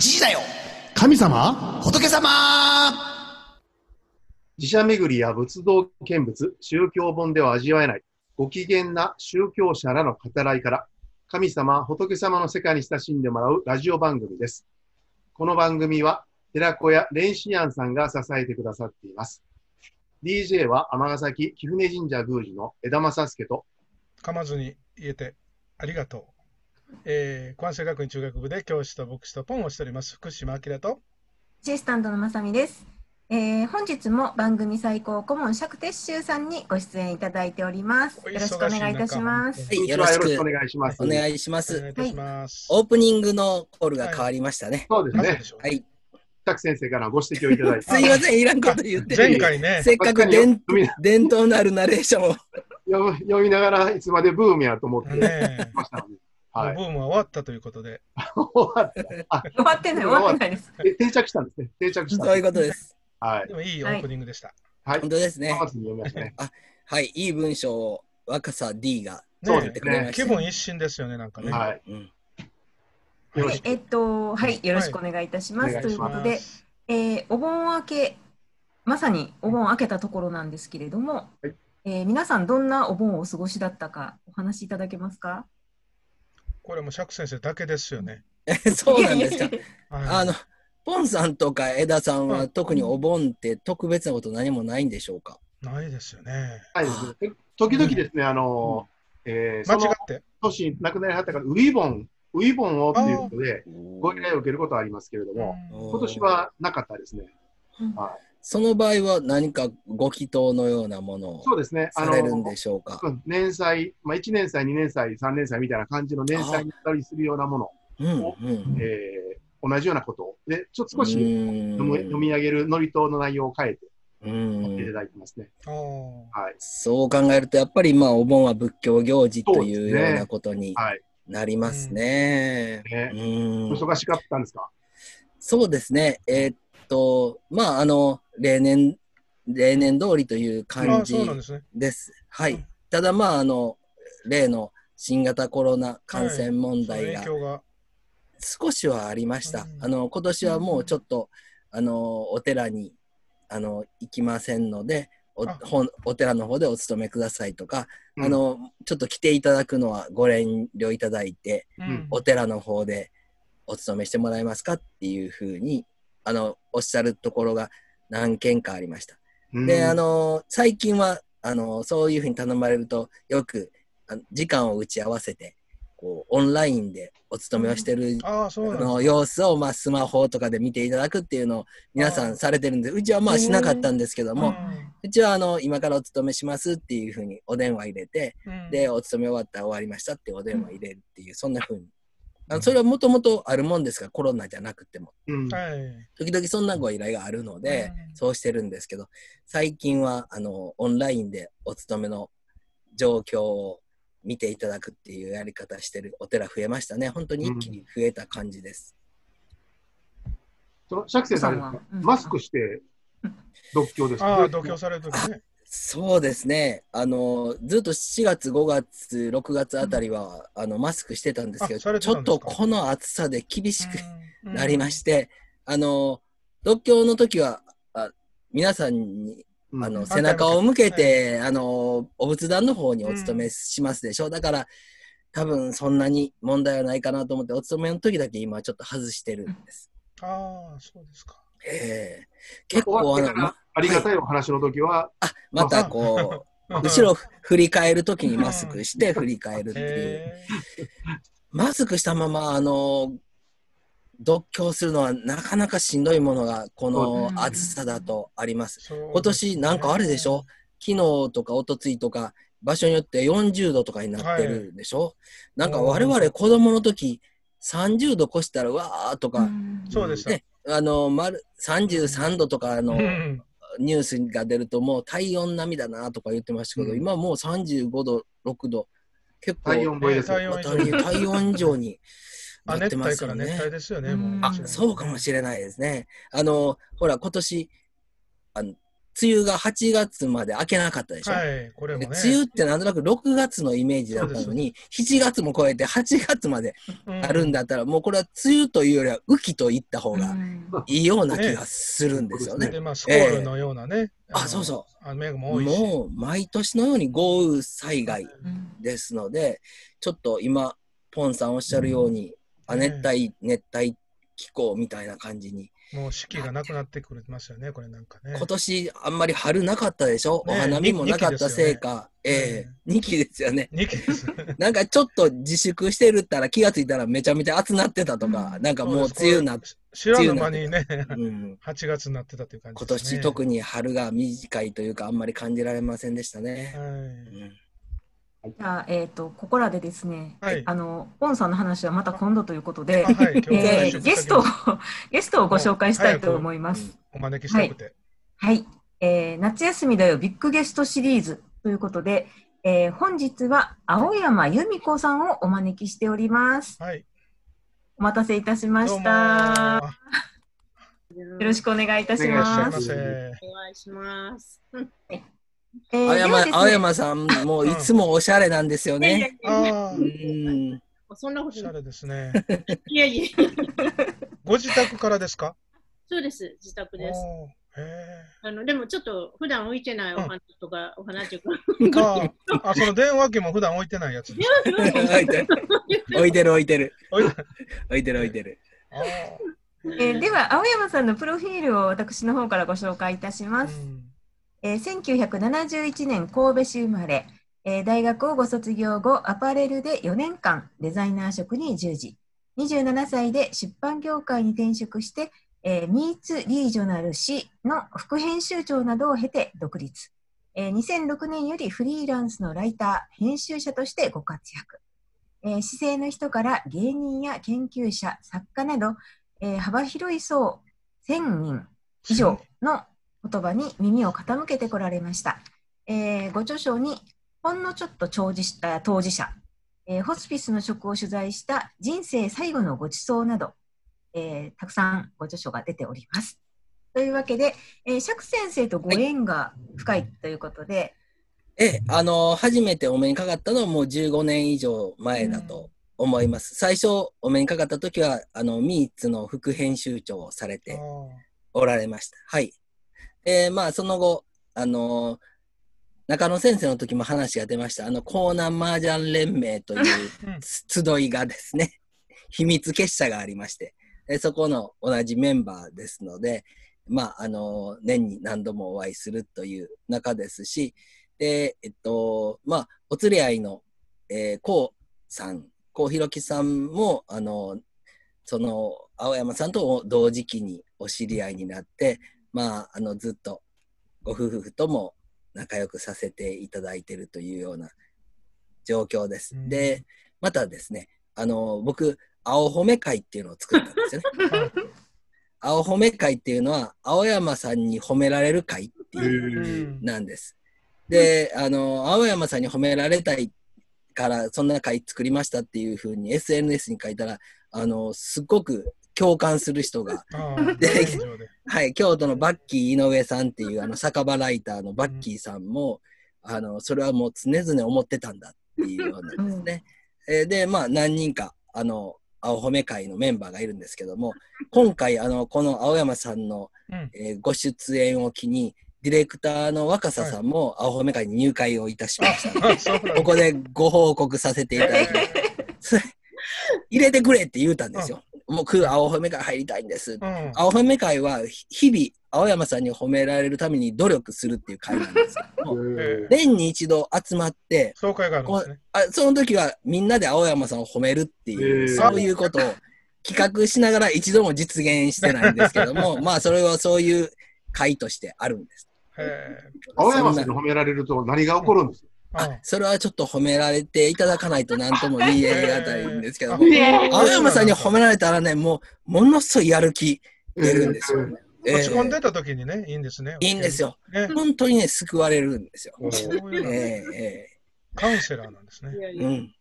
時だよ神様？仏様自社巡りや仏道見物、宗教本では味わえない、ご機嫌な宗教者らの語らいから、神様、仏様の世界に親しんでもらうラジオ番組です。この番組は、寺子屋蓮子庵さんが支えてくださっています。DJ は尼崎貴船神社宮司の枝正助と、噛まずに言えてありがとう。えー、関西学院中学部で教師と牧師とポンをしております福島明とアシスタントのまさみです。えー、本日も番組最高顧問釈徹宗さんにご出演いただいております。およろしくお願いいたします。はい、よろしくお願いします。お願いします。お願いいたします。オープニングのコールが変わりましたね。そうですねはい。拓先生からご指摘をいただいて。すいません、いらんこと言って。前回ね、せっかく伝伝統のあるナレーションを。読みながらいつまでブームやと思ってねましたので。もうはい。ブームは終わったということで、終わったあ終わってない、終わってないです。え定着したんですね。定着したんそういう。ことです。はいで。もいいオープニングでした。はい。本当ですねね。はい、いい文章を若さ D がそうねですね気分一新ですよね、なんかね。はい。うん。よろし、く。はいえっと、はい、よろしくお願いいたします。はいということで、えーお盆明け、まさにお盆明けたところなんですけれども、はいえー皆さんどんなお盆をお過ごしだったかお話しいただけますか？これも釈先生だけですよね。そうなんですか。あの、ポンさんとか枝さんはうん特にお盆って特別なこと何もないんでしょうか？ないですよね。はいですね。時々ですね、あの、えーその間違って。年亡くなりはったから、ウィボン、ウィボンをということで、ご依頼を受けることはありますけれども、うん今年はなかったですね。はい。その場合は何かご祈祷のようなものをそうですね。あされるんので、しょうか？うん年祭、まあ、1年祭、2年祭、3年祭みたいな感じの年祭にったりするようなもの、うんうん。えー同じようなことを、で、ちょっと少しう読み上げる祝詞の内容を変えてうんいただいてますね。はい。そう考えると、やっぱりまあお盆は仏教行事というようなことにはい。なりますね。ねうん忙しかったんですか？そうですね。えーっと、まあ、あの、例年、例年通りというあ感ー、じですね。です。はいうん。ただ、まあ、あの、例の新型コロナ感染問題が。少しはありました。うんあの、今年はもうちょっと、あの、お寺に、あの、行きませんので、おお寺の方でお勤めくださいとか、うんあの、ちょっと来ていただくのはご遠慮いただいて、うんお寺の方でお勤めしてもらえますかっていうふうに、あの、おっしゃるところが何件かありました。うん。で、あ、の、最近は、あの、そういうふうに頼まれると、よく、あの時間を打ち合わせて、こう、オンラインでお勤めをしてる、ああ、そうなんですの様子を、まあ、スマホとかで見ていただくっていうのを皆さんされてるんで、うちはまあしなかったんですけども、うちはあの、今からお勤めしますっていうふうにお電話入れて、うん。で、お勤め終わったら終わりましたってお電話入れるっていう、そんなふうに。あのそれはもともとあるもんですか？ら、コロナじゃなくても。うんはい。時々そんなご依頼があるので、うんそうしてるんですけど、最近は、あの、オンラインでお勤めの状況を見ていただくっていうやり方してるお寺増えましたね。本当に一気に増えた感じです。その、釈生さんマスクして 独協ですか？ああ、同居されるときね。そうですね。あの、ずっと4月、5月、6月あたりは、あの、マスクしてたんですけど、ちょっとこの暑さで厳しくうんなりまして、あの、独協の時は、あ皆さんにうんあの、ん背中を向けて、あの、お仏壇の方にお勤めしますでしょ。だから、多分そんなに問題はないかなと思って、お勤めの時だけ今ちょっと外してるんです。ああ、そうですか。ええ。結構あの、ま、ありがたはいいお話の時は、あ、またこう、うん。後ろ振り返る時にマスクして振り返るっていう。へマスクしたまま、あの、独協するのはなかなかしんどいものが、この暑さだとあります。ー今年なんかあれでしょ？昨日とか一昨日とか場所によって40度とかになってるでしょ、なんか我々子供の時30度越したらうわーとか、そうでした。ね、あの、丸33度とかあの、うんニュースが出るともう体温並みだなとか言ってましたけど、うん今もう35度、6度、結構体温超えですよ体温以上体体温以上に あ、なって熱帯からね。熱帯ですよね、うんもう。あ、そうかもしれないですね。あの、ほら、今年、あの、梅雨が8月まで明けなかったでしょ。はい、これもでね。梅雨ってなんとなく6月のイメージだったのに、7月も超えて8月までうんあるんだったら、もうこれは梅雨というよりは雨季と言った方がうんいいような気がするんですよね。で、まあ、スコールのようなね。あ、そうそう。う。雨も多いし。もう毎年のように豪雨災害うんですので、ちょっと今、ポンさんおっしゃるように、亜熱帯、熱帯気候みたいな感じに、もう四季がなくなってくれてますよね、これなんかね。今年あんまり春なかったでしょ、ねお花見もなかったせいか、二期ええ2期ですよね。二期です。なんかちょっと自粛してるったら気がついたらめちゃめちゃ暑なってたとか、うんなんかもう梅雨な、知らぬ間にね、うん、8月になってたという感じ今ですね。年特に春が短いというかあんまり感じられませんでしたね。はい。うんじゃあ、えっ、と、ここらでですね、はいあの、ポンさんの話はまた今度ということで、あはい、えーゲストを、ゲストをご紹介したいと思います。うんお招きしたくて。はい、えー夏休みだよビッグゲストシリーズということで、えー本日は青山由美子さんをお招きしております。はい。お待たせいたしました。ー。よろしくお願いいたしま。ますせ。お願いします。えー青山ではですね青山さん、もういつもおしゃれなんですよね。う、んそんなことない。おしゃれですね。いやいや、ご自宅からですか？そうです、自宅です。あのでもちょっと普段置いてないお花とか、お花とか、え。ああ、その電話機も普段置いてないやつです。置いてる置いてる置いてる置いてる置いてる。あえーでは青山さんのプロフィールを私の方からご紹介いたしあます。うんえー1971年神戸市生まれ、えー大学をご卒業後、アパレルで4年間デザイナー職に従事。27歳で出版業界に転職して、えー、ミーツ・リージョナル誌の副編集長などを経て独立。えー2006年よりフリーランスのライター、編集者としてご活躍。えー、姿勢の人から芸人や研究者、作家など、えー幅広い層1000人以上の言葉に耳を傾けてこられました。えーご著書に、ほんのちょっと長寿した当事者、えーホスピスの職を取材した人生最後のご馳走など、えーたくさんご著書が出ております。というわけで、えー釈先生とご縁が深いということで、ええ、あの、初めてお目にかかったのはもう15年以上前だと思います。最初お目にかかった時は、あの、ミーツの副編集長をされあてーおられました。はい。で、まあ、その後、あの、中野先生の時も話が出ました。あの、江南麻雀連盟といううん集いがですね、秘密結社がありまして、でそこの同じメンバーですので、まあ、あの、年に何度もお会いするという中ですし、で、えっと、まあ、お連れ合いの、えー、こうさん、こうひろきさんも、あの、その、青山さんと同時期にお知り合いになって、まあ、あの、ずっとご夫婦とも仲良くさせていただいているというような状況です。うんで、またですね、あの、僕、青褒め会っていうのを作ったんですよね。は い青褒め会っていうのは、青山さんに褒められる会ってへいううんなんです。で、あの、青山さんに褒められたいから、そんな会作りましたっていうふうに SNS に書いたら、あの、すっごく共感する人が、あーで現状ではい、京都のバッキー井上さんっていう、あの、酒場ライターのバッキーさんも、あの、それはもう常々思ってたんだっていうようなんですね。えーで、まあ、何人か、あの、青褒め会のメンバーがいるんですけども、今回、あの、この青山さんの、うんえーご出演を機に、ディレクターの若狭さんも青褒め会に入会をいたしました。あ そうなんだここでご報告させていただきます。そ れ入れてくれって言うたんですよ。僕、青褒め会入りたいんです。うん青褒め会はひ日々、青山さんに褒められるために努力するっていう会なんですけど年に一度集まって、総会があるんですね。あその時はみんなで青山さんを褒めるっていう、そういうことを企画しながら一度も実現してないんですけども、まあそれはそういう会としてあるんです。へ青山さんに褒められると何が起こるんですか？ーあそれはちょっと褒められていただかないと何とも言えがたいんですけども、あ青山さんに褒められたらね、もうものすごいやる気出るんですよ。え落ち込んえでた時にね、いいんですね。いいんですよ。ね。本当にね、救われるんですよ。えええカウンセラーなんですねい。やいやうん。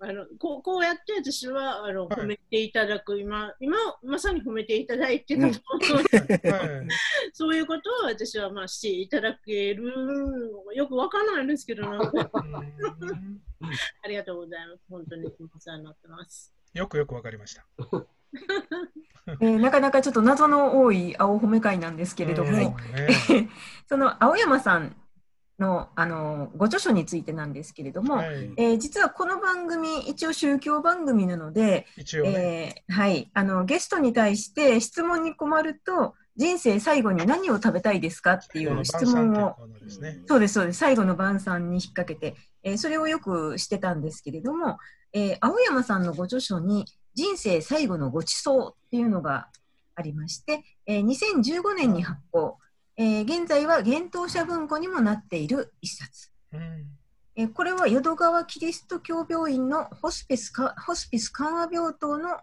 あのこうこうやって私はあのはい。褒めていただく、今今まさに褒めていただいてると、はい。そういうことを私はまあしていただけるよくわかんないんですけど、な。んかうん。ありがとうございます。本当にお世話になってます。よくよくわかりました。えーなかなかちょっと謎の多い青褒め会なんですけれども、うん。ね。その青山さんのあのご著書についてなんですけれども、はい、えー実はこの番組、一応宗教番組なので、一応ね、えーはい、あのゲストに対して質問に困ると、人生最後に何を食べたいですかっていう質問を、ね。そうです、そうです、最後の晩餐に引っ掛けて、えーそれをよくしてたんですけれども、えー青山さんのご著書に、人生最後のごちそうっていうのがありまして、えー2015年に発行、えー現在は幻冬舎文庫にもなっている一冊。うんえーこれは淀川キリスト教病院のホスピスかホスピス緩和病棟の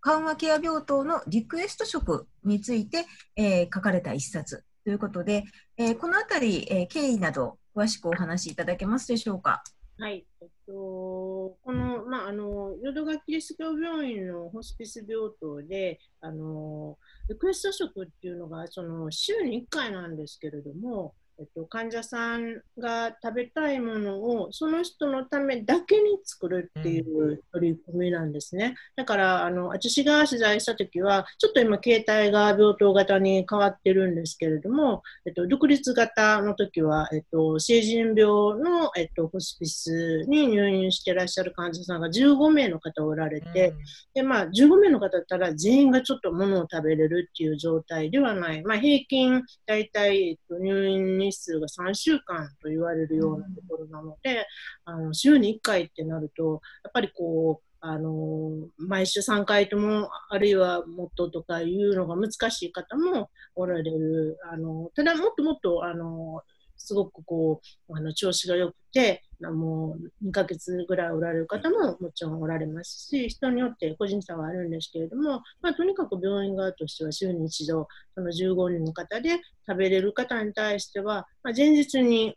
緩和ケア病棟のリクエスト食について、えー書かれた一冊ということで、えーこのあたり、えー経緯など詳しくお話しいただけますでしょうか？はい。えっと、この、まあ、あの、淀川キリスト教病院のホスピス病棟で、あの、リクエスト食っていうのが、その、週に1回なんですけれども、えっと、患者さんが食べたいものをその人のためだけに作るっていう取り組みなんですね。だからあの私が取材した時はちょっと今形態が病棟型に変わってるんですけれども、えっと、独立型の時は、えっと、成人病の、えっと、ホスピスに入院してらっしゃる患者さんが15名の方おられて、で、まあ、15名の方だったら全員がちょっと物を食べれるっていう状態ではない。まあ、平均、だいたい、えっと、入院日数が3週間と言われるようなところなので、あの週に1回ってなると、やっぱりこう、あの毎週3回とも、あるいはもっととかいうのが難しい方もおられる。あのただ、もっともっと、あのすごくこう、あの調子が良くて、もう2ヶ月ぐらいおられる方ももちろんおられますし、人によって個人差はあるんですけれども、まあ、とにかく病院側としては週に一度、その15人の方で食べれる方に対しては、まあ、前日に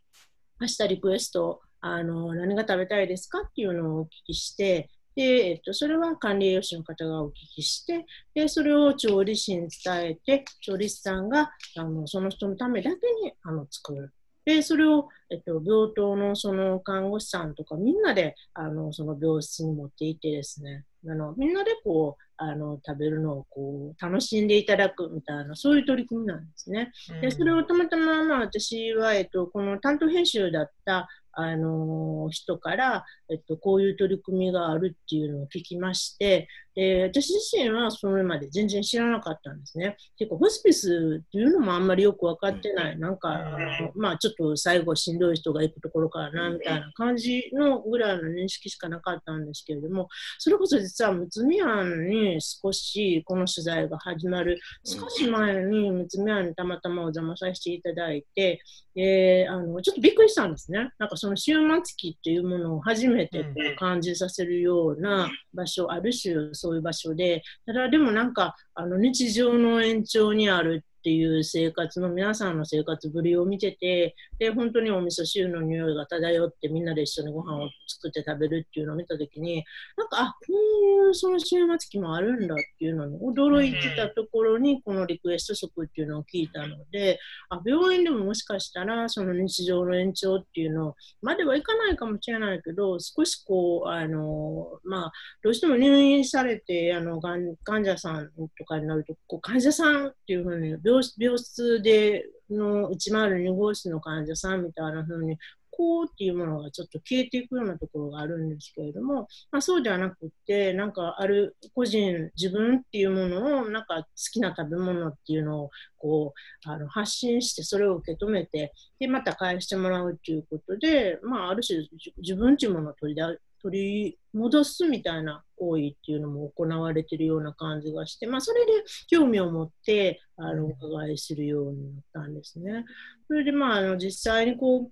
明日リクエスト、あの何が食べたいですかっていうのをお聞きして、で、えっと、それは管理栄養士の方がお聞きして、で、それを調理師に伝えて、調理師さんがあのその人のためだけにあの作る。で、それを、えっと、病棟のその看護師さんとかみんなであのその病室に持って行ってですね、あのみんなでこうあの食べるのをこう楽しんでいただくみたいな、そういう取り組みなんですね。で、それをたまたま、まあ、私は、えっと、この担当編集だった、あの人から、えっと、こういう取り組みがあるっていうのを聞きまして、で私自身はそれまで全然知らなかったんですね。ていうか、ホスピスっていうのもあんまりよく分かってない、なんか、あのまあ、ちょっと最後しんどい人が行くところからなみたいな感じのぐらいの認識しかなかったんですけれども、それこそ実はむつみ庵に少しこの取材が始まる。少し前にむつみ庵にたまたまお邪魔させていただいて、であのちょっとびっくりしたんですね。なんかその終末期っていうものを初めてこう感じさせるような場所、ある種そういう場所で、ただでもなんかあの日常の延長にあるっていう生活の皆さんの生活ぶりを見てて、で、本当にお味噌汁の匂いが漂ってみんなで一緒にご飯を作って食べるっていうのを見たときに、なんか、あ、こういうその終末期もあるんだっていうのに驚いてたところに、このリクエスト食っていうのを聞いたので、あ、病院でももしかしたらその日常の延長っていうのまではいかないかもしれないけど、少しこう、あの、まあ、どうしても入院されて、あの、がん患者さんとかになると、こう患者さんっていうふうに病、病室での102号室の患者さんみたいなふうに、こうっていうものがちょっと消えていくようなところがあるんですけれども、まあ、そうではなくって、なんかある個人、自分っていうものを、なんか好きな食べ物っていうのをこうあの発信して、それを受け止めて、で、また返してもらうっていうことで、まあ、ある種自分っていうものを取り取り戻すみたいな行為っていうのも行われてるような感じがして、まあ、それで興味を持ってあのお伺いするようになったんですね。それで、まあ、あの実際にこう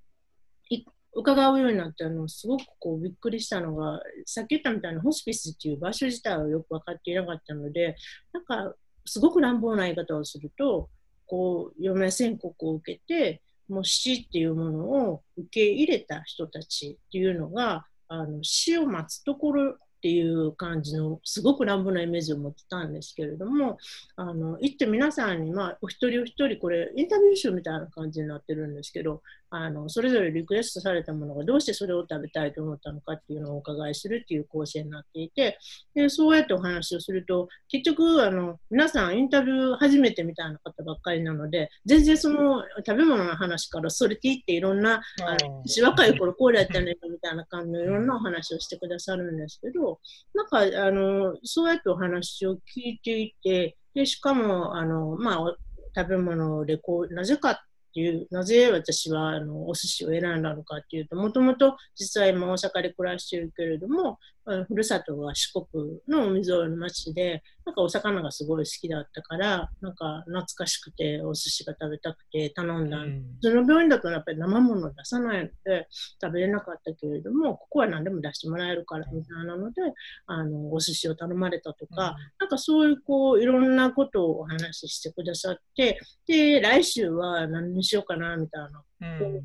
伺うようになったのすごくこうびっくりしたのがさっき言ったみたいなホスピスっていう場所自体はよく分かっていなかったのでなんかすごく乱暴な言い方をするとこう余命宣告を受けてもう死っていうものを受け入れた人たちっていうのがあの死を待つところっていう感じのすごく乱暴なイメージを持ってたんですけれどもあの行って皆さんに、まあ、お一人お一人これインタビュー集みたいな感じになってるんですけどあのそれぞれリクエストされたものがどうしてそれを食べたいと思ったのかっていうのをお伺いするっていう構成になっていてでそうやってお話をすると結局あの皆さんインタビュー初めてみたいな方ばっかりなので全然その食べ物の話からそれていっていろんなあの私若い頃こうやったねみたいな感じのいろんなお話をしてくださるんですけどなんかあのそうやってお話を聞いていてでしかもあの、まあ、食べ物でこうなぜかっていうなぜ私はあのお寿司を選んだのかっていうともともと実は今大阪で暮らしてるけれどもふるさとが四国の海沿いの町で、なんかお魚がすごい好きだったから、なんか懐かしくてお寿司が食べたくて頼んだ。うん、その病院だとやっぱり生もの出さないので食べれなかったけれども、ここは何でも出してもらえるからみたいなので、あのお寿司を頼まれたとか、うんかそういうこういろんなことをお話ししてくださって、で、来週は何にしようかなみたいな。うん、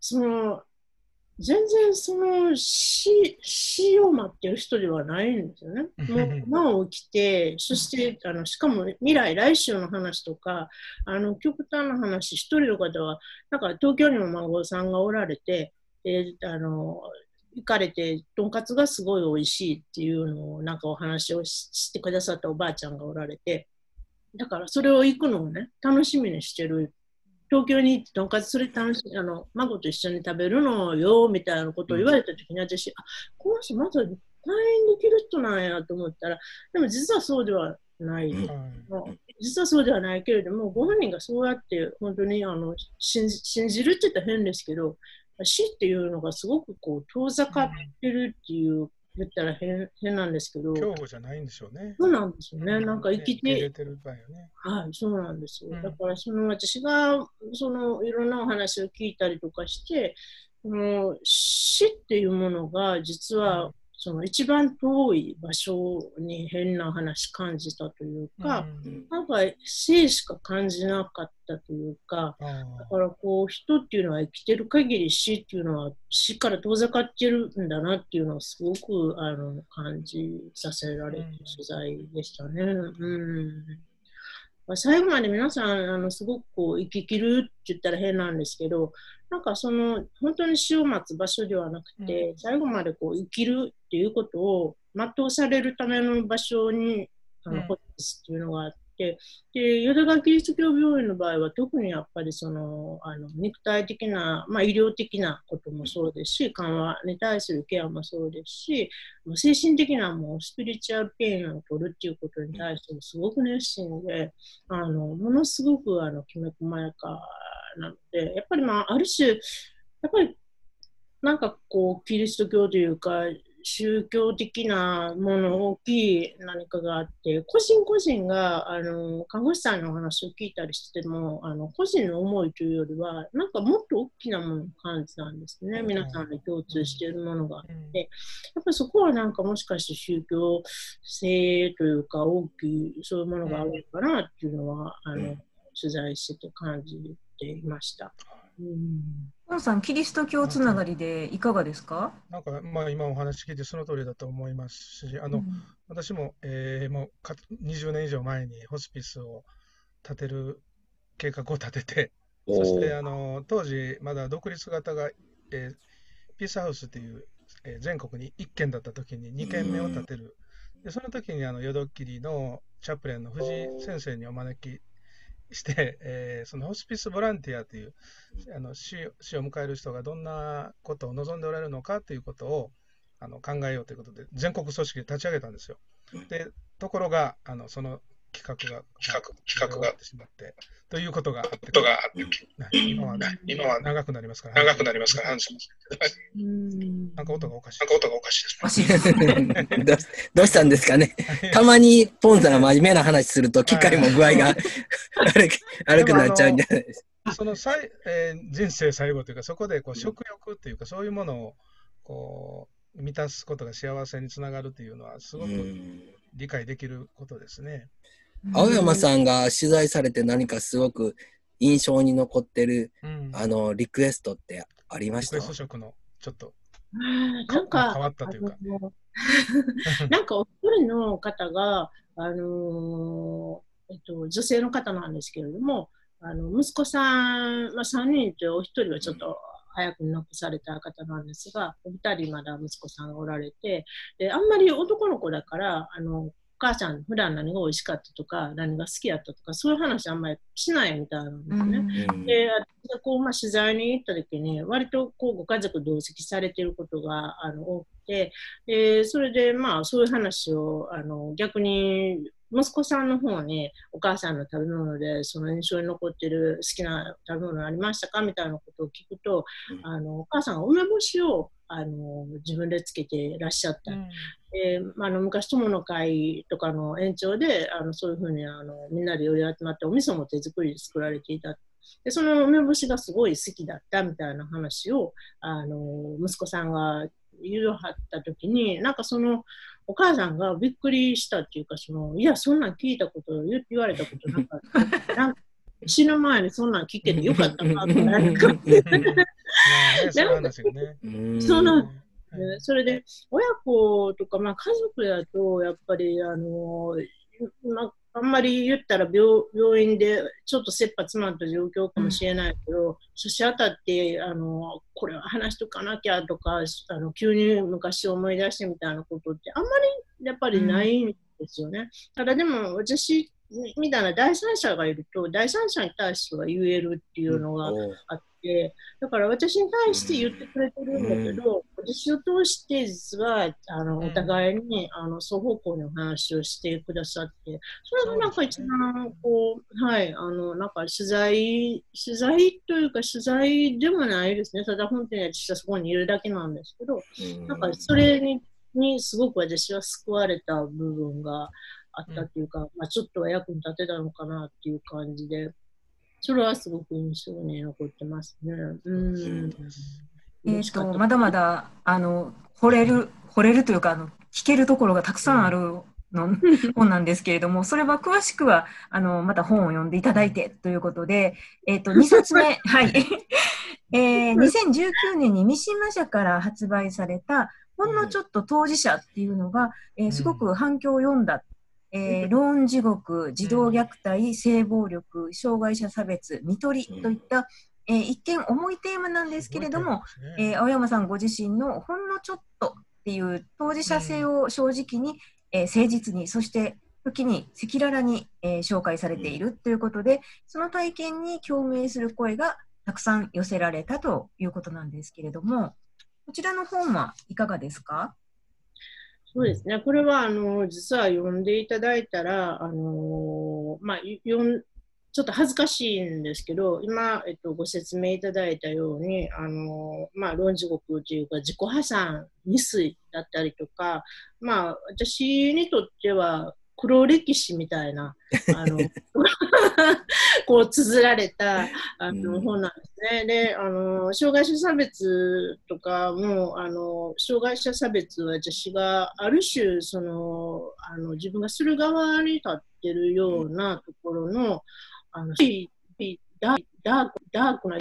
その全然その死死を待ってる人ではないんですよね。もう起きて、そしてあのしかも未来、来週の話とか、あの極端な話、一人の方は、なんか東京にも孫さんがおられて、であの行かれて、とんかつがすごい美味しいっていうのを、なんかお話をしてくださったおばあちゃんがおられて、だからそれを行くのをね、楽しみにしてる東京に行ってとんかつそれ楽しあの孫と一緒に食べるのよみたいなことを言われた時に私、うん、あこの人まだ退院できる人なんやと思ったらでも実はそうではない、うん、実はそうではないけれどもご本人がそうやって本当にあの信じるって言ったら変ですけど死っていうのがすごくこう遠ざかってるっていう言ったら変変なんですけど。恐怖じゃないんでしょうね。そうなんですよね。うん、なんか生きて。ね、てる場合よね。はい、そうなんですよ。うん、だからその私がそのいろんなお話を聞いたりとかして、この死っていうものが実はその一番遠い場所に変な話感じたというか、うん、なんか生しか感じなかったというか、だからこう人っていうのは生きてる限り死っていうのは死から遠ざかってるんだなっていうのはすごくあの感じさせられる取材でしたね。うん最後まで皆さん、あのすごくこう生き切るって言ったら変なんですけど、なんかその本当に死を待つ場所ではなくて、うん、最後までこう生きるっていうことを全うされるための場所にあの、ホスピスっていうのがあって、で、淀川キリスト教病院の場合は特にやっぱりその、あの肉体的な、まあ、医療的なこともそうですし、緩和に対するケアもそうですし、精神的なもうスピリチュアルペインを取るっていうことに対してもすごく熱心で、あのものすごくあのきめ細やかなので、やっぱりまあ、ある種、やっぱりなんかこう、キリスト教というか、宗教的なもの大きい何かがあって個人個人があの看護師さんの話を聞いたりしてもあの個人の思いというよりはなんかもっと大きなものを感じたんですね。皆さんで共通しているものがあって。やっぱりそこはなんかもしかして宗教性というか大きいそういうものがあるのかなっていうのはあの取材してて感じていました。うん。ポンさん、キリスト教つながりでいかがですか？なんか、まあ、今お話聞いてその通りだと思いますし、あの、うん、私も、えー、もうか20年以上前にホスピスを建てる計画を立てて、そしてあの当時、まだ独立型が、えー、ピースハウスっていう、えー、全国に1軒だった時に2軒目を建てる。でその時にあの、ヨドッキリのチャプレンの藤井先生にお招きして、えー、そのホスピスボランティアというあの死死を迎える人がどんなことを望んでおられるのかということをあの考えようということで全国組織で立ち上げたんですよ。でところがあのその企画が企画企画がってしまってということがあってことがあって。今は、ね、今は長くなりますから長くなりますからなんか音がおかしい。なんか音がおかしいです どどうしたんですかね。たまにポンさんが真面目な話すると機械も具合が悪く悪くなっちゃうんじゃないですか。その最、えー、人生最後というかそこでこう食欲っていうかそういうものをこう満たすことが幸せにつながるというのはすごく理解できることですね。青山さんが取材されて何かすごく印象に残ってる、うん、あのリクエストってありました？リクエスト色のちょっと。なんか変わったというか。なんかお一人の方が、あのー、えっと、女性の方なんですけれども、あの息子さん、まあ、3人とお一人はちょっと早く亡くされた方なんですが、お二人まだ息子さんがおられて、であんまり男の子だから、あのお母さん、普段何が美味しかったとか、何が好きやったとか、そういう話あんまりしないみたいなんですね。うん、で、こう、まあ、取材に行った時に、割とこうご家族同席されていることがあの多くて、でそれで、まあ、そういう話をあの逆に息子さんの方にお母さんの食べ物でその印象に残ってる好きな食べ物ありましたかみたいなことを聞くと、うん、あのお母さんが梅干しをあの自分でつけていらっしゃった、うん、であの昔友の会とかの延長であのそういうふうにあのみんなで寄り集まってお味噌も手作りで作られていた。でその梅干しがすごい好きだったみたいな話をあの息子さんが言うはった時になんかそのお母さんがびっくりしたっていうかそのいやそんなん聞いたこと言われたことなかった。なんか死ぬ前にそんなん聞けてよかったな ってなんかそうなんそれで親子とか、まあ、家族だとやっぱりあの、まあ、あんまり言ったら病病院でちょっと切羽詰まった状況かもしれないけど、うん、差し当たってあのこれは話しとかなきゃとかあの急に昔思い出してみたいなことってあんまりやっぱりないんですよね。うん、ただでも私みたいな第三者がいると第三者に対しては言えるっていうのがあって、だから私に対して言ってくれてるんだけど、私を通して実はあのお互いにあの双方向の話をしてくださってそれがなんか一番こうはいあのなんか取材取材というか取材でもないですね。ただ本当に私はそこにいるだけなんですけど、なんかそれににすごく私は救われた部分があったっていうか、まあ、ちょっとは役に立てたのかなっていう感じで。それはすごく印象に残ってますね。うん。えーと、まだまだあの惚れる惚れるというかあの聞けるところがたくさんあるの、本なんですけれどもそれは詳しくはあのまた本を読んでいただいてということで、えーと、2冊目 はい、えー、2019年に三島社から発売された「ほんのちょっと当事者」っていうのが、えー、すごく反響を読んだえー、ローン地獄、児童虐待、性暴力、障害者差別、看取りといった、えー、一見重いテーマなんですけれども、ね、えー、青山さんご自身のほんのちょっとっていう当事者性を正直に、えー、誠実に、そして時に赤裸々に、えー、紹介されているということで、その体験に共鳴する声がたくさん寄せられたということなんですけれども、こちらの本はいかがですか？そうですね。これは、あの、実は呼んでいただいたら、あの、まあ、読んちょっと恥ずかしいんですけど、今、えっと、ご説明いただいたように、あの、まあ、論地獄というか、自己破産未遂だったりとか、まあ、私にとっては、黒歴史みたいな、あの、こう綴られたあの本なんですね。で、あの、障害者差別とかも、あの、障害者差別は私がある種、その、あの、自分がする側に立ってるようなところの、あの、ダーク、ダークな、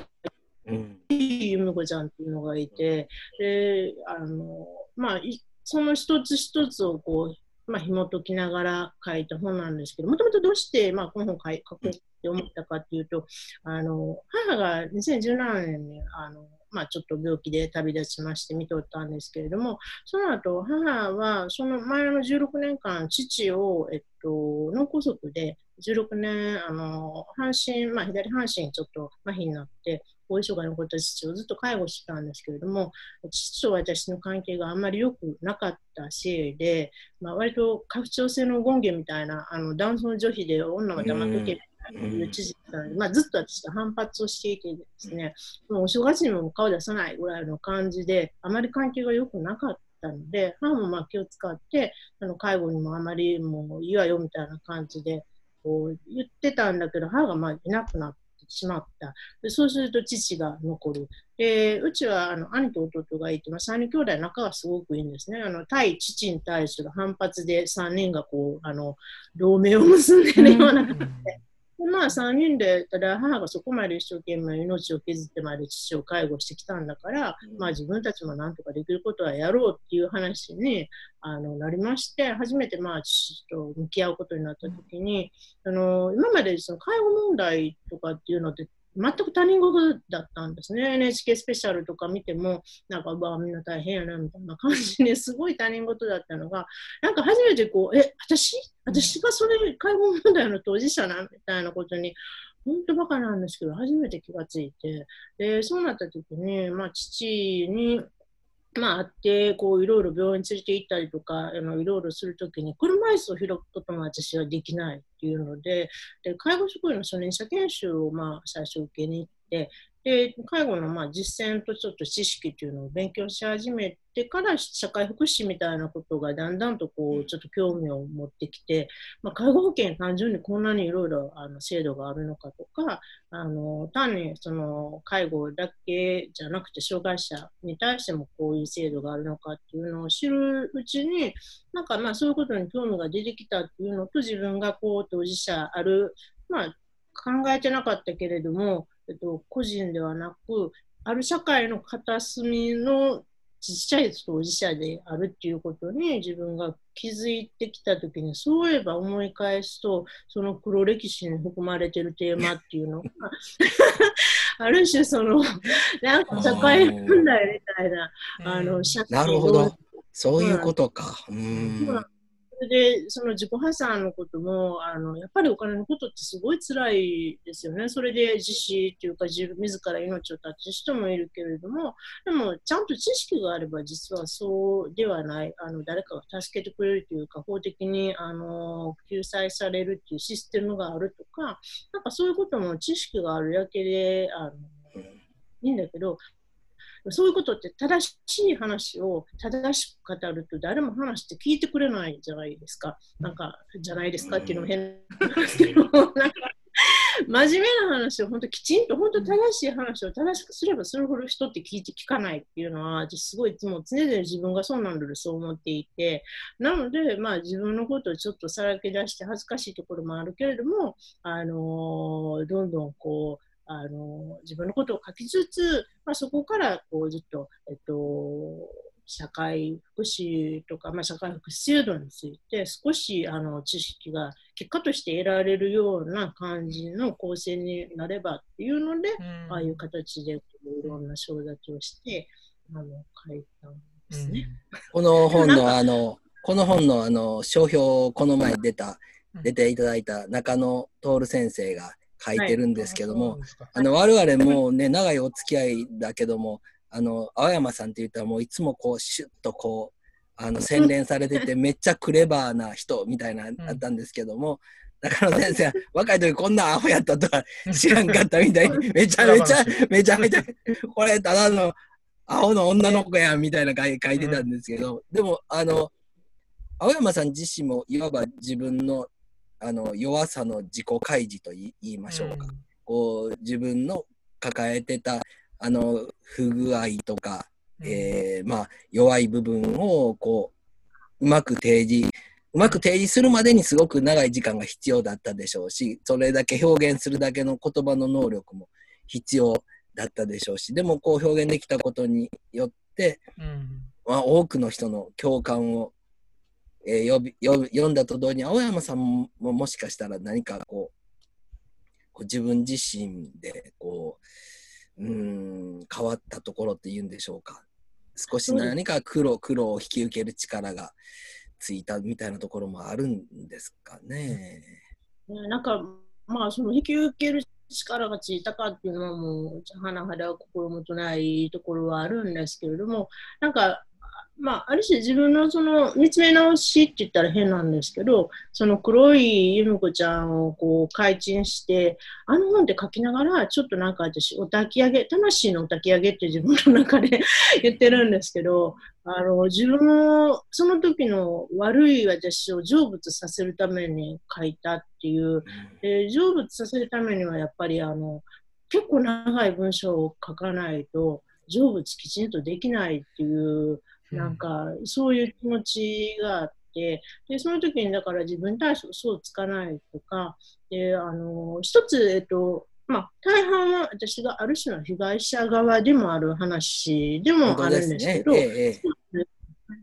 うん、ゆむこちゃんっていうのがいて、で、あの、まあ、その一つ一つをこう、まあ、紐解きながら書いた本なんですけど、もともとどうして、まあ、この本を書こうって思ったかっていうと、あの、母が2017年に、あの、まあ、ちょっと病気で旅立ちまして見とったんですけれども、その後、母は、その前の16年間、父を、えっと、脳梗塞で、16年、あの、半身、まあ、左半身ちょっと麻痺になって、後遺症が残った父をずっと介護してたんですけれども、父と私の関係があんまり良くなかったせいで、まあ、割と拡張性の権限みたいな、あの男尊女卑で女は黙っとけみたいう知事だったので、まあ、ずっと私と反発をしていてですね、もうお正月にも顔出さないぐらいの感じで、あまり関係が良くなかったので、母もまあ気を使って、あの介護にもあまりもういいわよみたいな感じで、こう言ってたんだけど、母がまあいなくなって、しまった。でそうすると父が残る。でうちはあの兄と弟がいて、まあ、3人兄弟仲がすごくいいんですね。あの対父に対する反発で3人がこうあの同盟を結んでるような形で。まあ3人で、ただ母がそこまで一生懸命命を削ってまで父を介護してきたんだから、まあ自分たちもなんとかできることはやろうっていう話にあのなりまして、初めてまあ父と向き合うことになった時に、あの今までその介護問題とかっていうのって全く他人事だったんですね。NHK スペシャルとか見ても、なんか、わみんな大変やな、みたいな感じですごい他人事だったのが、なんか初めてこう、え、私？私がそれ、介護問題の当事者な、みたいなことに、本当バカなんですけど、初めて気がついて、で、そうなった時に、まあ、父に、まあ、あって、こう、いろいろ病院連れて行ったりとか、あのいろいろするときに、車椅子を開くことも私はできないっていうので、で介護職員の初任者研修を、まあ、最初受けに行って、で介護のまあ実践とちょっと知識というのを勉強し始めてから社会福祉みたいなことがだんだんとこうちょっと興味を持ってきて、まあ、介護保険単純にこんなにいろいろ制度があるのかとかあの単にその介護だけじゃなくて障害者に対してもこういう制度があるのかっていうのを知るうちになんかまあそういうことに興味が出てきたっていうのと自分がこう当事者ある、まあ、考えてなかったけれどもえっと、個人ではなく、ある社会の片隅のちっちゃい当事者であるっていうことに自分が気づいてきたときに、そういえば思い返すと、その黒歴史に含まれてるテーマっていうのが ある種その、なんか社会問題みたいな、あの、社会なるほど。そういうことか。うん。それで、その自己破産のことも、あの、やっぱりお金のことってすごい辛いですよね。それで自死っていうか、自分、自ら命を絶つ人もいるけれども、でも、ちゃんと知識があれば、実はそうではない、あの、誰かが助けてくれるというか、法的に、あの、救済されるっていうシステムがあるとか、なんかそういうことも知識があるだけで、あの、いいんだけど、そういうことって正しい話を正しく語ると誰も話して聞いてくれないじゃないですか。なんか、じゃないですかっていうのも変なんですけど、なん。か、真面目な話を本当きちんと本当正しい話を正しくすればするほど人って聞いて聞かないっていうのはすごいいつも常々自分がそうなんだとそう思っていて。なのでまあ自分のことをちょっとさらけ出して恥ずかしいところもあるけれどもあのー、どんどんこうあの自分のことを書きつつ、まあ、そこからこうずっと、えっと、社会福祉とか、まあ、社会福祉制度について少しあの知識が結果として得られるような感じの構成になればっていうので、うん、ああいう形でいろんな承諾をしてあの書いたんですね。うん、この本の あのこの本のあの商標この前出た、出ていただいた中野徹先生が書いてるんですけども、はい、あの我々もね 長いお付き合いだけどもあの青山さんって言ったらもういつもこうシュッとこうあの洗練されてて めっちゃクレバーな人みたいなだったんですけども、中野先生は 若い時こんなアホやったとは知らんかったみたいにめちゃめちゃめちゃめちゃこれただのアホの女の子やんみたいな書いてたんですけど、でもあの青山さん自身もいわば自分のあの弱さの自己開示と言いましょうか、うん、こう自分の抱えてたあの不具合とか、うん、えー、まあ、弱い部分をこううまく提示うまく提示するまでにすごく長い時間が必要だったでしょうしそれだけ表現するだけの言葉の能力も必要だったでしょうしでもこう表現できたことによって、うん、まあ、多くの人の共感をえー、び読んだと同時に青山さんももしかしたら何かこうこう自分自身でこううん変わったところっていうんでしょうか。少し何か苦労苦労を引き受ける力がついたみたいなところもあるんですかね。なんかまあその引き受ける力がついたかっていうのはもう甚だ心もとないところはあるんですけれどもなんかまあ、ある種自分のその見つめ直しって言ったら変なんですけど、その黒い由美子ちゃんをこう開陳して、あの本って書きながら、ちょっとなんか私、お焚き上げ、魂のお焚き上げって自分の中で 言ってるんですけど、あの自分のその時の悪い私を成仏させるために書いたっていう、で成仏させるためにはやっぱりあの結構長い文章を書かないと成仏きちんとできないっていうなんか、そういう気持ちがあって、で、その時にだから自分に対して嘘をつかないとか、で、あの、一つ、えっと、まあ、大半は私がある種の被害者側でもある話でもあるんですけど、ね。ええ、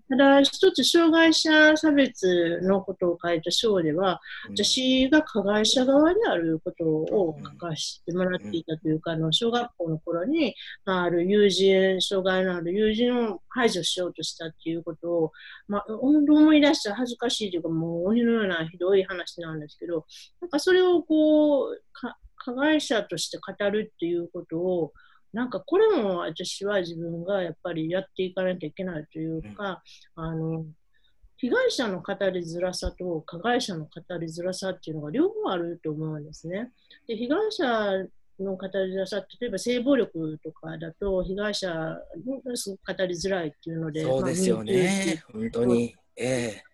ただ一つ障害者差別のことを書いた章では、うん、私が加害者側であることを書かせてもらっていたというか、あの小学校の頃に、まあ、ある友人、障害のある友人を排除しようとしたっていうことを、まあ、思い出したら恥ずかしいというか、もう鬼のようなひどい話なんですけど、なんかそれをこう、加害者として語るっていうことを、なんかこれも私は自分がやっぱりやっていかなきゃいけないというか、うん、あの被害者の語りづらさと加害者の語りづらさっていうのが両方あると思うんですね。で被害者の語りづらさ例えば性暴力とかだと被害者がすごく語りづらいっていうのでそうですよね、まあ、本当に、ええ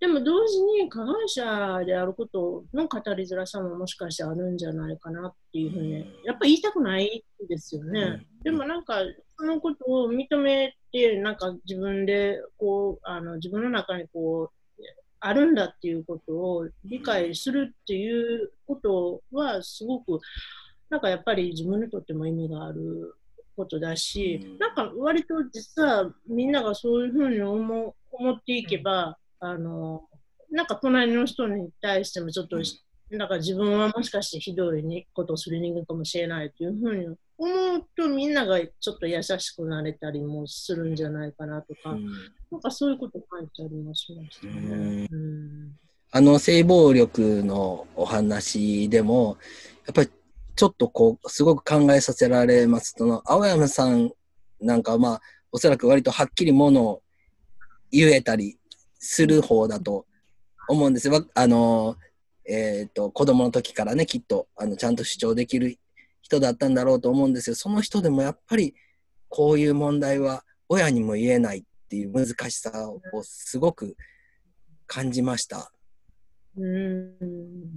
でも同時に加害者であることの語りづらさももしかしてあるんじゃないかなっていうふうに、やっぱり言いたくないですよね。うん、でもなんか、そのことを認めて、なんか自分で、こう、あの自分の中にこう、あるんだっていうことを理解するっていうことは、すごく、なんかやっぱり自分にとっても意味があることだし、うん、なんか割と実はみんながそういうふうに思思っていけば、あの、なんか隣の人に対してもちょっと、なんか自分はもしかしてひどいことをする人間かもしれないというふうに思うとみんながちょっと優しくなれたりもするんじゃないかなとか、うん、なんかそういうこと書いてありましましたね。うん、あの性暴力のお話でもやっぱりちょっとこうすごく考えさせられます。との青山さんなんかまあおそらく割とはっきりものを言えたりする方だと思うんですよ。あの、えっ、ー、と、子供の時からね、きっと、あの、ちゃんと主張できる人だったんだろうと思うんですよ。その人でもやっぱり、こういう問題は親にも言えないっていう難しさをすごく感じました。うん、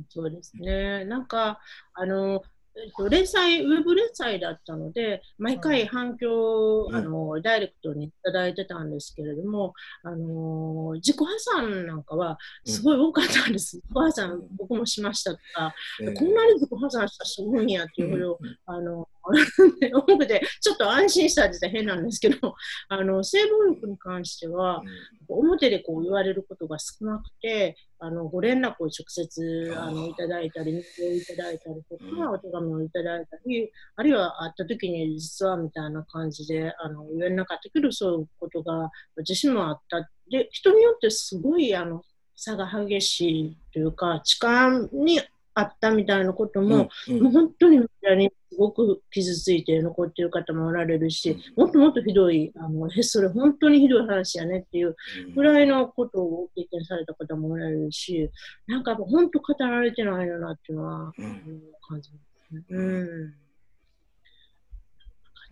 そうですね。なんか、あの、えっと、連載、ウェブ連載だったので、毎回反響、うん、あの、ダイレクトにいただいてたんですけれども、あの、自己破産なんかはすごい多かったんです。うん、自己破産僕もしましたとか、えー、こんなに自己破産した人多いんやっていうほど、うん、あの、多くて、ちょっと安心したって言ったら変なんですけど、あの、性暴力に関しては、表でこう言われることが少なくて、あの、ご連絡を直接、あの、いただいたり、日報をいただいたりとか、お手紙をいただいたり、あるいは会った時に実はみたいな感じで、あの、言えなかったけど、そういうことが私もあった。で、人によってすごい、あの、差が激しいというか、痴漢にあったみたいなことも、うんうん、もう本当にメディアにすごく傷ついて残っている方もおられるし、もっともっとひどい、あのそれ本当にひどい話やねっていうぐらいのことを経験された方もおられるし、なんか本当語られてないよなっていうのは、うん、感じますね。うん。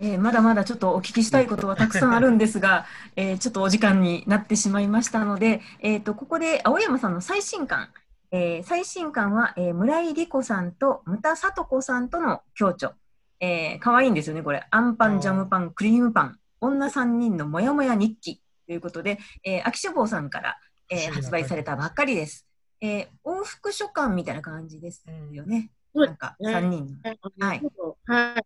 えー、まだまだちょっとお聞きしたいことはたくさんあるんですが、えー、ちょっとお時間になってしまいましたので、えーと、ここで青山さんの最新刊、えー、最新刊は、えー、村井理子さんと牟田聡子さんとの共著。えー、かわいいんですよね、これ。アンパン、ジャムパン、クリームパン、女3人のもやもや日記ということで、えー、秋書房さんから、えー、発売されたばっかりです。えー、往復書簡みたいな感じですよね。なんか3人、はい。はい、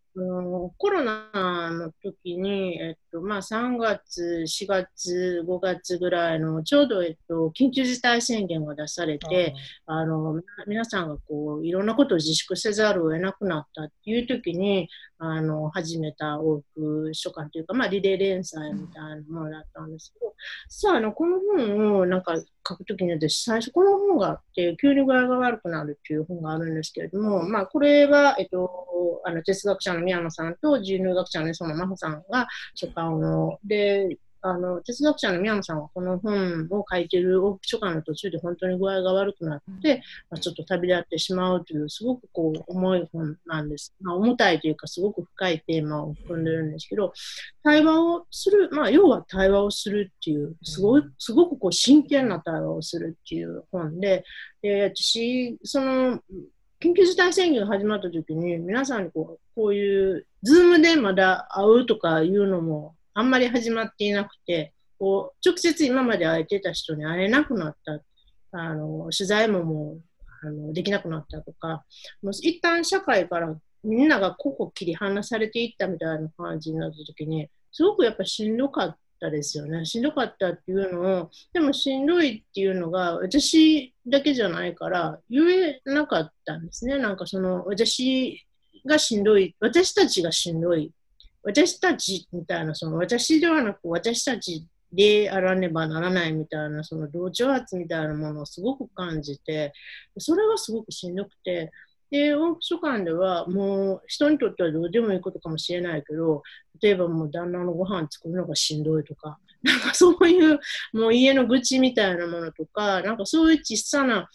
コロナの時に、えっとまあ、3月、4月、5月ぐらいのちょうど、えっと、緊急事態宣言が出されて、あの皆さんがこういろんなことを自粛せざるを得なくなったっていう時にあの始めた往復書簡というか、まあ、リレー連載みたいなものだったんですけど、さああのこの本をなんか書くときに私最初この本があって急に具合が悪くなるっていう本があるんですけれども、まあ、これは、えっと、あの哲学者の宮野さんと人類学者の磯野真帆さんが書簡を。であの哲学者の宮野さんはこの本を書いているオープ書簡の途中で本当に具合が悪くなって、まあ、ちょっと旅立ってしまうというすごくこう重い本なんです、まあ、重たいというかすごく深いテーマを含んでるんですけど対話をする、まあ、要は対話をするっていうすごいすごくこう真剣な対話をするっていう本でで私その緊急事態宣言が始まった時に皆さんにこうこういうズームでまだ会うとかいうのもあんまり始まっていなくて、こう直接今まで会えてた人に会えなくなったあの取材ももうあのできなくなったとかもう一旦社会からみんなが個々切り離されていったみたいな感じになった時にすごくやっぱしんどかったですよね。しんどかったっていうのをでもしんどいっていうのが私だけじゃないから言えなかったんですね。なんかその私がしんどい私たちがしんどい私たちみたいなその私ではなく私たちであらねばならないみたいなその同調圧みたいなものをすごく感じてそれがすごくしんどくてでオークション館ではもう人にとってはどうでもいいことかもしれないけど例えばもう旦那のご飯作るのがしんどいとか なんかそういうもう家の愚痴みたいなものとかなんかそういう小さな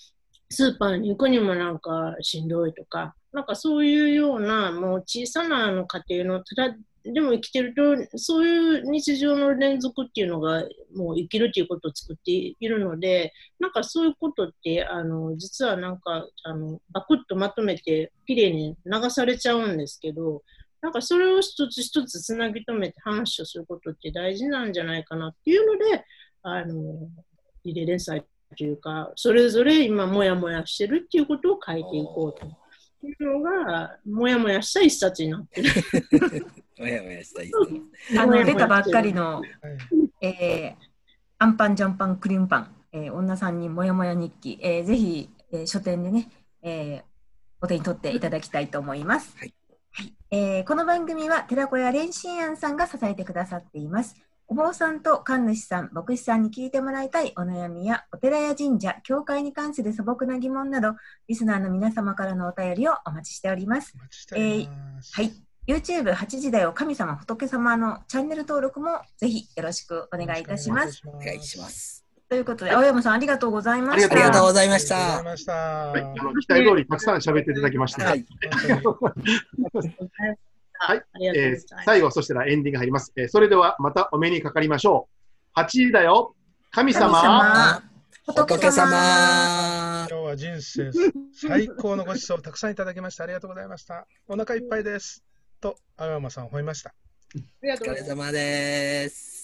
スーパーに行くにもなんかしんどいとかなんかそういうようなもう小さなあの家庭のただでも生きてると、そういう日常の連続っていうのが、もう生きるっていうことを作っているので、なんかそういうことって、あの、実はなんか、あの、バクッとまとめて、きれいに流されちゃうんですけど、なんかそれを一つ一つつなぎ止めて話をすることって大事なんじゃないかなっていうので、あの、リレー連載というか、それぞれ今もやもやしてるっていうことを書いていこうというのが、もやもやした一冊になってる。もやもやしたい。あの出たばっかりの、えー、アンパンジャンパンクリームパン、えー、女さんにもやもや日記、えー、ぜひ、えー、書店でね、えー、お手に取っていただきたいと思います。はい、はいえー、この番組は寺子屋蓮心庵さんが支えてくださっています。お坊さんと神主さん、牧師さんに聞いてもらいたいお悩みや、お寺や神社、教会に関する素朴な疑問など、リスナーの皆様からのお便りをお待ちしております。ますえー、はい。YouTube8 時だよ神様仏様のチャンネル登録もぜひよろしくお願いいたします。お願いします。ということで、青山さんありがとうございました。ありがとうございました。はい、あの期待通りたくさん喋っていただきました。はい。はい、えー、最後、そしたらエンディング入ります。えー、それではまたお目にかかりましょう。8時だよ神様仏様今日は人生最高のご馳走たくさんいただきましたありがとうございましたお腹いっぱいですと青山さんを褒めました。お疲れ様です。